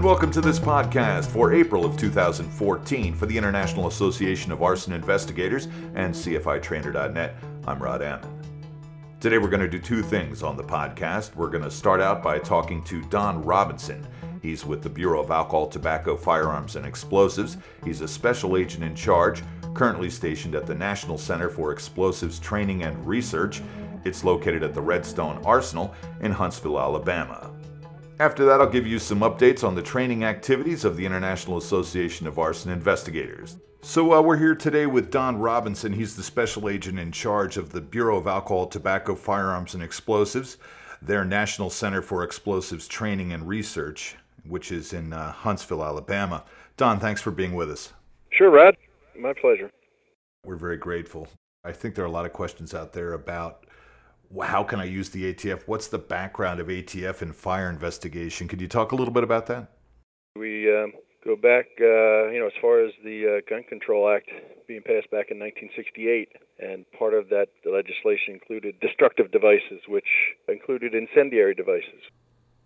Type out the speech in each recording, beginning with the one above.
and welcome to this podcast for April of 2014 for the International Association of Arson Investigators and CFITrainer.net. I'm Rod Ammon. Today we're going to do two things on the podcast. We're going to start out by talking to Don Robinson. He's with the Bureau of Alcohol, Tobacco, Firearms, and Explosives. He's a special agent in charge, currently stationed at the National Center for Explosives Training and Research. It's located at the Redstone Arsenal in Huntsville, Alabama. After that, I'll give you some updates on the training activities of the International Association of Arson Investigators. So, uh, we're here today with Don Robinson. He's the special agent in charge of the Bureau of Alcohol, Tobacco, Firearms, and Explosives, their National Center for Explosives Training and Research, which is in uh, Huntsville, Alabama. Don, thanks for being with us. Sure, Rod. My pleasure. We're very grateful. I think there are a lot of questions out there about how can I use the ATF? What's the background of ATF in fire investigation? Could you talk a little bit about that? We um, go back, uh, you know, as far as the uh, Gun Control Act being passed back in 1968, and part of that legislation included destructive devices, which included incendiary devices.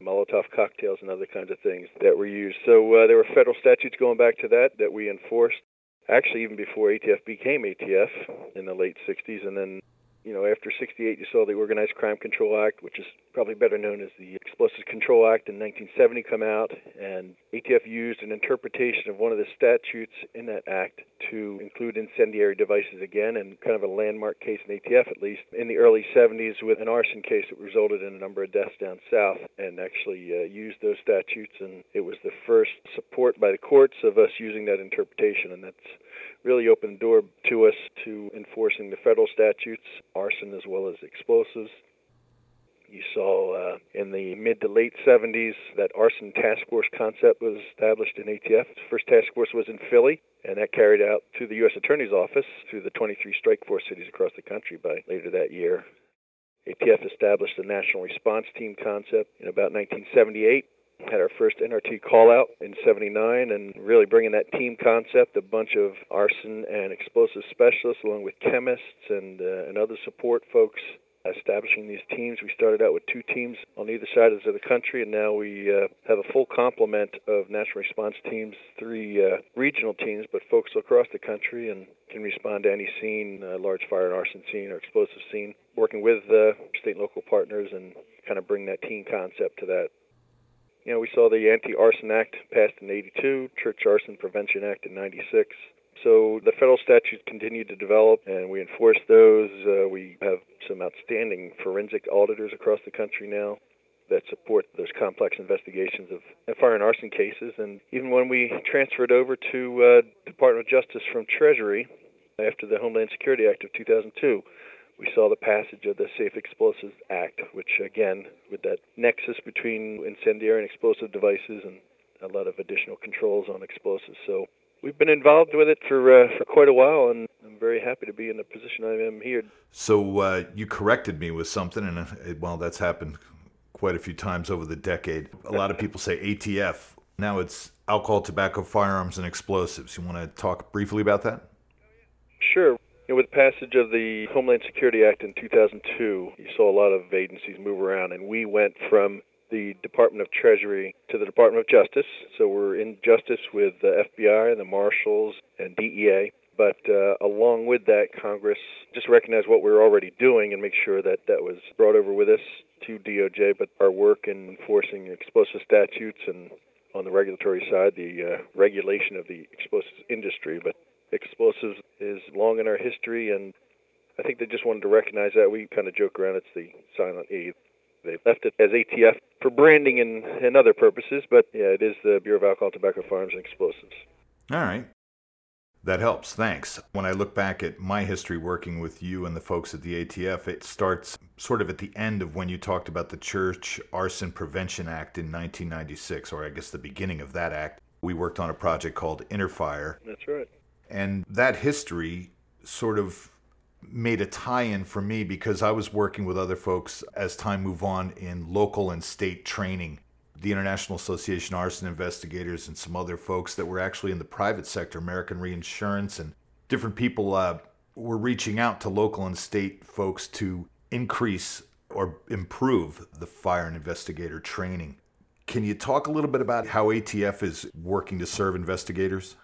Molotov cocktails and other kinds of things that were used. So uh, there were federal statutes going back to that that we enforced. Actually, even before ATF became ATF in the late 60s, and then you know, after 68, you saw the Organized Crime Control Act, which is probably better known as the Explosives Control Act in 1970 come out, and ATF used an interpretation of one of the statutes in that act to include incendiary devices again, and kind of a landmark case in ATF at least in the early 70s with an arson case that resulted in a number of deaths down south, and actually uh, used those statutes, and it was the first support by the courts of us using that interpretation, and that's really opened the door to us to enforcing the federal statutes, arson as well as explosives. You saw uh, in the mid to late 70s that arson task force concept was established in ATF. The first task force was in Philly, and that carried out through the U.S. Attorney's Office through the 23 strike force cities across the country by later that year. ATF established the National Response Team concept in about 1978 had our first NRT call out in 79 and really bringing that team concept, a bunch of arson and explosive specialists along with chemists and, uh, and other support folks establishing these teams. We started out with two teams on either side of the country, and now we uh, have a full complement of national response teams, three uh, regional teams, but folks across the country and can respond to any scene, uh, large fire and arson scene or explosive scene, working with uh, state and local partners and kind of bring that team concept to that you know, we saw the Anti-Arson Act passed in 82, Church Arson Prevention Act in 96. So the federal statutes continue to develop, and we enforce those. Uh, we have some outstanding forensic auditors across the country now that support those complex investigations of fire and arson cases. And even when we transferred over to uh, Department of Justice from Treasury after the Homeland Security Act of 2002, we saw the passage of the Safe Explosives Act, which again, with that nexus between incendiary and explosive devices and a lot of additional controls on explosives. So we've been involved with it for uh, for quite a while, and I'm very happy to be in the position I am here. So uh, you corrected me with something, and uh, well, that's happened quite a few times over the decade. A lot of people say ATF. Now it's alcohol, tobacco, firearms, and explosives. You want to talk briefly about that? Sure. You know, with the passage of the Homeland Security Act in 2002, you saw a lot of agencies move around, and we went from the Department of Treasury to the Department of Justice. So we're in justice with the FBI, and the Marshals, and DEA. But uh, along with that, Congress just recognized what we were already doing and make sure that that was brought over with us to DOJ. But our work in enforcing explosive statutes and on the regulatory side, the uh, regulation of the explosives industry. But explosives is long in our history, and I think they just wanted to recognize that. We kind of joke around it's the silent E. They left it as ATF for branding and, and other purposes, but yeah, it is the Bureau of Alcohol, Tobacco, Firearms, and Explosives. All right. That helps. Thanks. When I look back at my history working with you and the folks at the ATF, it starts sort of at the end of when you talked about the Church Arson Prevention Act in 1996, or I guess the beginning of that act. We worked on a project called Interfire. That's right. And that history sort of made a tie in for me because I was working with other folks as time moved on in local and state training. The International Association of Arson Investigators and some other folks that were actually in the private sector, American Reinsurance, and different people uh, were reaching out to local and state folks to increase or improve the fire and investigator training. Can you talk a little bit about how ATF is working to serve investigators?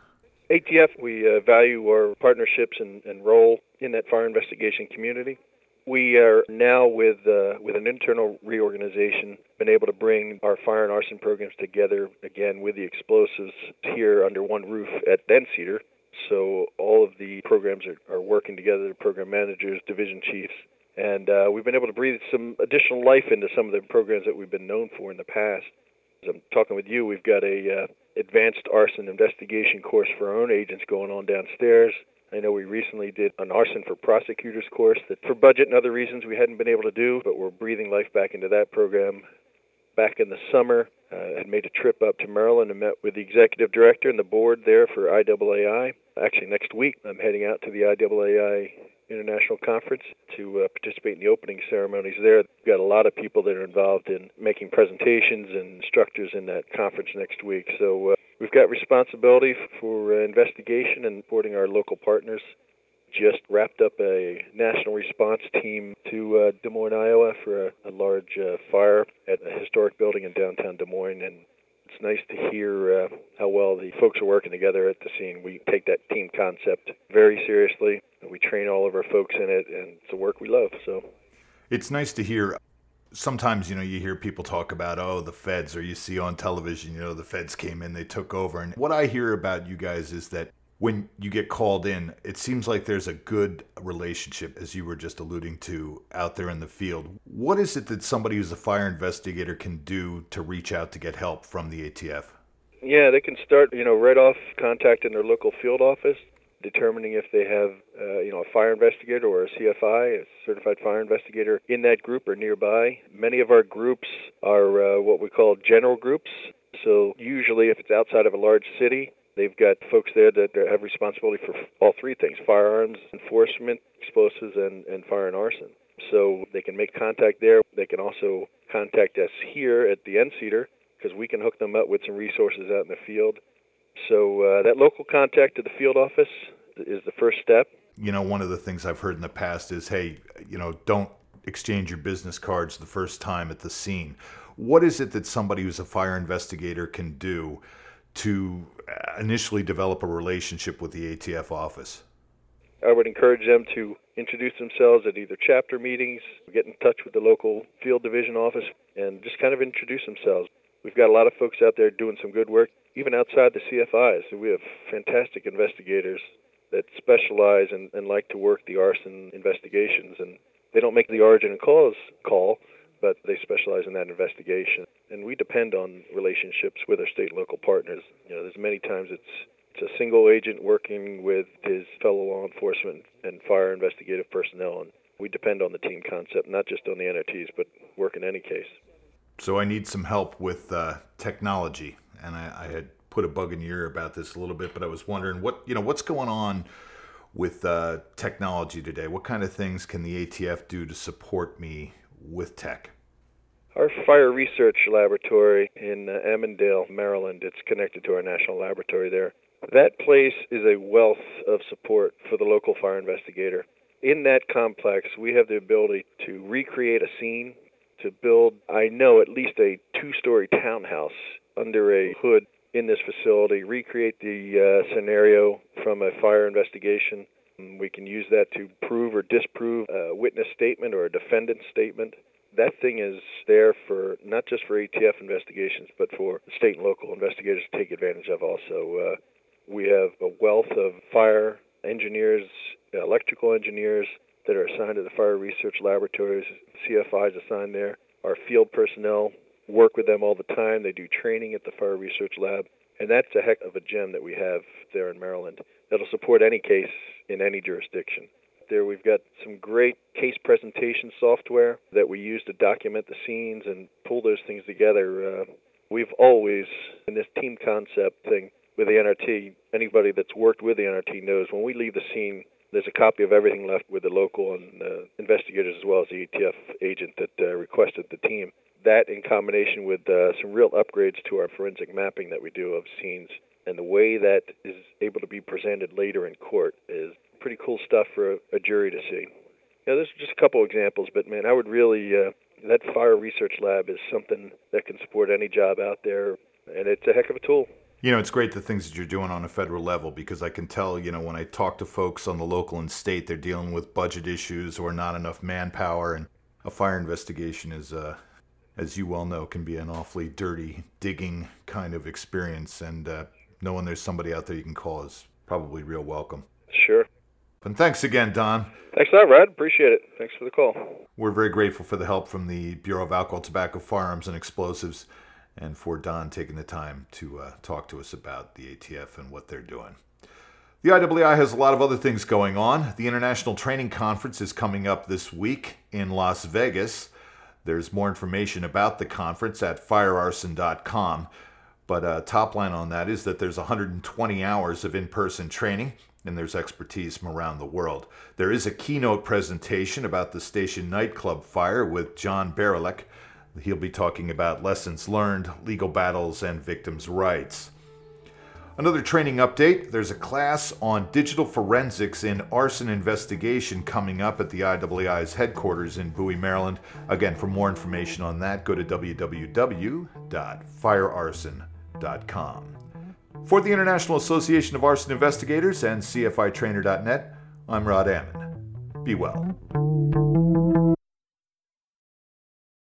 ATF, we uh, value our partnerships and, and, role in that fire investigation community. We are now, with uh, with an internal reorganization, been able to bring our fire and arson programs together again with the explosives here under one roof at Cedar. So all of the programs are, are working together, the program managers, division chiefs, and uh, we've been able to breathe some additional life into some of the programs that we've been known for in the past. As I'm talking with you, we've got a uh, advanced arson investigation course for our own agents going on downstairs. I know we recently did an arson for prosecutors course that for budget and other reasons we hadn't been able to do, but we're breathing life back into that program. Back in the summer, uh, had made a trip up to Maryland and met with the executive director and the board there for IAAI. Actually, next week I'm heading out to the IAAI International Conference to uh, participate in the opening ceremonies there. We've got a lot of people that are involved in making presentations and instructors in that conference next week. So uh, we've got responsibility for uh, investigation and supporting our local partners. Just wrapped up a national response team to uh, Des Moines, Iowa for a, a large uh, fire at a historic building in downtown Des Moines, and it's nice to hear uh, how well the folks are working together at the scene. We take that team concept very seriously. We train all of our folks in it, and it's a work we love. So it's nice to hear. Sometimes, you know, you hear people talk about, oh, the feds, or you see on television, you know, the feds came in, they took over. And what I hear about you guys is that when you get called in, it seems like there's a good relationship, as you were just alluding to, out there in the field. What is it that somebody who's a fire investigator can do to reach out to get help from the ATF? Yeah, they can start, you know, right off contacting their local field office determining if they have, uh, you know, a fire investigator or a CFI, a certified fire investigator, in that group or nearby. Many of our groups are uh, what we call general groups. So usually, if it's outside of a large city, they've got folks there that have responsibility for all three things: firearms enforcement, explosives, and, and fire and arson. So they can make contact there. They can also contact us here at the NCETR because we can hook them up with some resources out in the field. So uh, that local contact to the field office is the first step. You know, one of the things I've heard in the past is, hey, you know, don't exchange your business cards the first time at the scene. What is it that somebody who's a fire investigator can do to uh, initially develop a relationship with the ATF office? I would encourage them to introduce themselves at either chapter meetings, get in touch with the local field division office, and just kind of introduce themselves. We've got a lot of folks out there doing some good work even outside the CFIs, we have fantastic investigators that specialize and, and like to work the arson investigations. And they don't make the origin and cause call, but they specialize in that investigation. And we depend on relationships with our state and local partners. You know, there's many times it's it's a single agent working with his fellow law enforcement and fire investigative personnel, and we depend on the team concept, not just on the NRTs, but work in any case. So I need some help with uh, technology and I, I, had put a bug in your ear about this a little bit, but I was wondering what you know what's going on with uh, technology today. What kind of things can the ATF do to support me with tech? Our fire research laboratory in uh, Maryland, it's connected to our national laboratory there. That place is a wealth of support for the local fire investigator. In that complex, we have the ability to recreate a scene, to build, I know, at least a two story townhouse under a hood in this facility, recreate the uh, scenario from a fire investigation. We can use that to prove or disprove a witness statement or a defendant statement. That thing is there for not just for ATF investigations, but for state and local investigators to take advantage of also. Uh, we have a wealth of fire engineers, electrical engineers that are assigned to the fire research laboratories, CFIs assigned there, our field personnel work with them all the time. They do training at the Fire Research Lab. And that's a heck of a gem that we have there in Maryland that'll support any case in any jurisdiction. There we've got some great case presentation software that we use to document the scenes and pull those things together. Uh, we've always, in this team concept thing with the NRT, anybody that's worked with the NRT knows when we leave the scene, there's a copy of everything left with the local and uh, investigators as well as the ATF agent that uh, requested the team that in combination with uh, some real upgrades to our forensic mapping that we do of scenes and the way that is able to be presented later in court is pretty cool stuff for a, a jury to see. Now, there's just a couple examples, but man, I would really uh, that fire research lab is something that can support any job out there, and it's a heck of a tool. You know, it's great the things that you're doing on a federal level because I can tell, you know, when I talk to folks on the local and state, they're dealing with budget issues or not enough manpower. And a fire investigation is, uh, as you well know, can be an awfully dirty, digging kind of experience. And uh, knowing there's somebody out there you can call is probably real welcome. Sure. And thanks again, Don. Thanks a lot, Rod. Appreciate it. Thanks for the call. We're very grateful for the help from the Bureau of Alcohol, Tobacco, Firearms, and Explosives and for Don taking the time to uh, talk to us about the ATF and what they're doing. The IAAI has a lot of other things going on. The International Training Conference is coming up this week in Las Vegas. There's more information about the conference at firearson.com. But uh, top line on that is that there's 120 hours of in person training and there's expertise from around the world. There is a keynote presentation about the station nightclub fire with John Barylick. He'll be talking about lessons learned, legal battles, and victims' rights. Another training update there's a class on digital forensics in arson investigation coming up at the IAAI's headquarters in Bowie, Maryland. Again, for more information on that, go to www.firearson.com. For the International Association of Arson Investigators and CFITrainer.net, I'm Rod Ammon. Be well.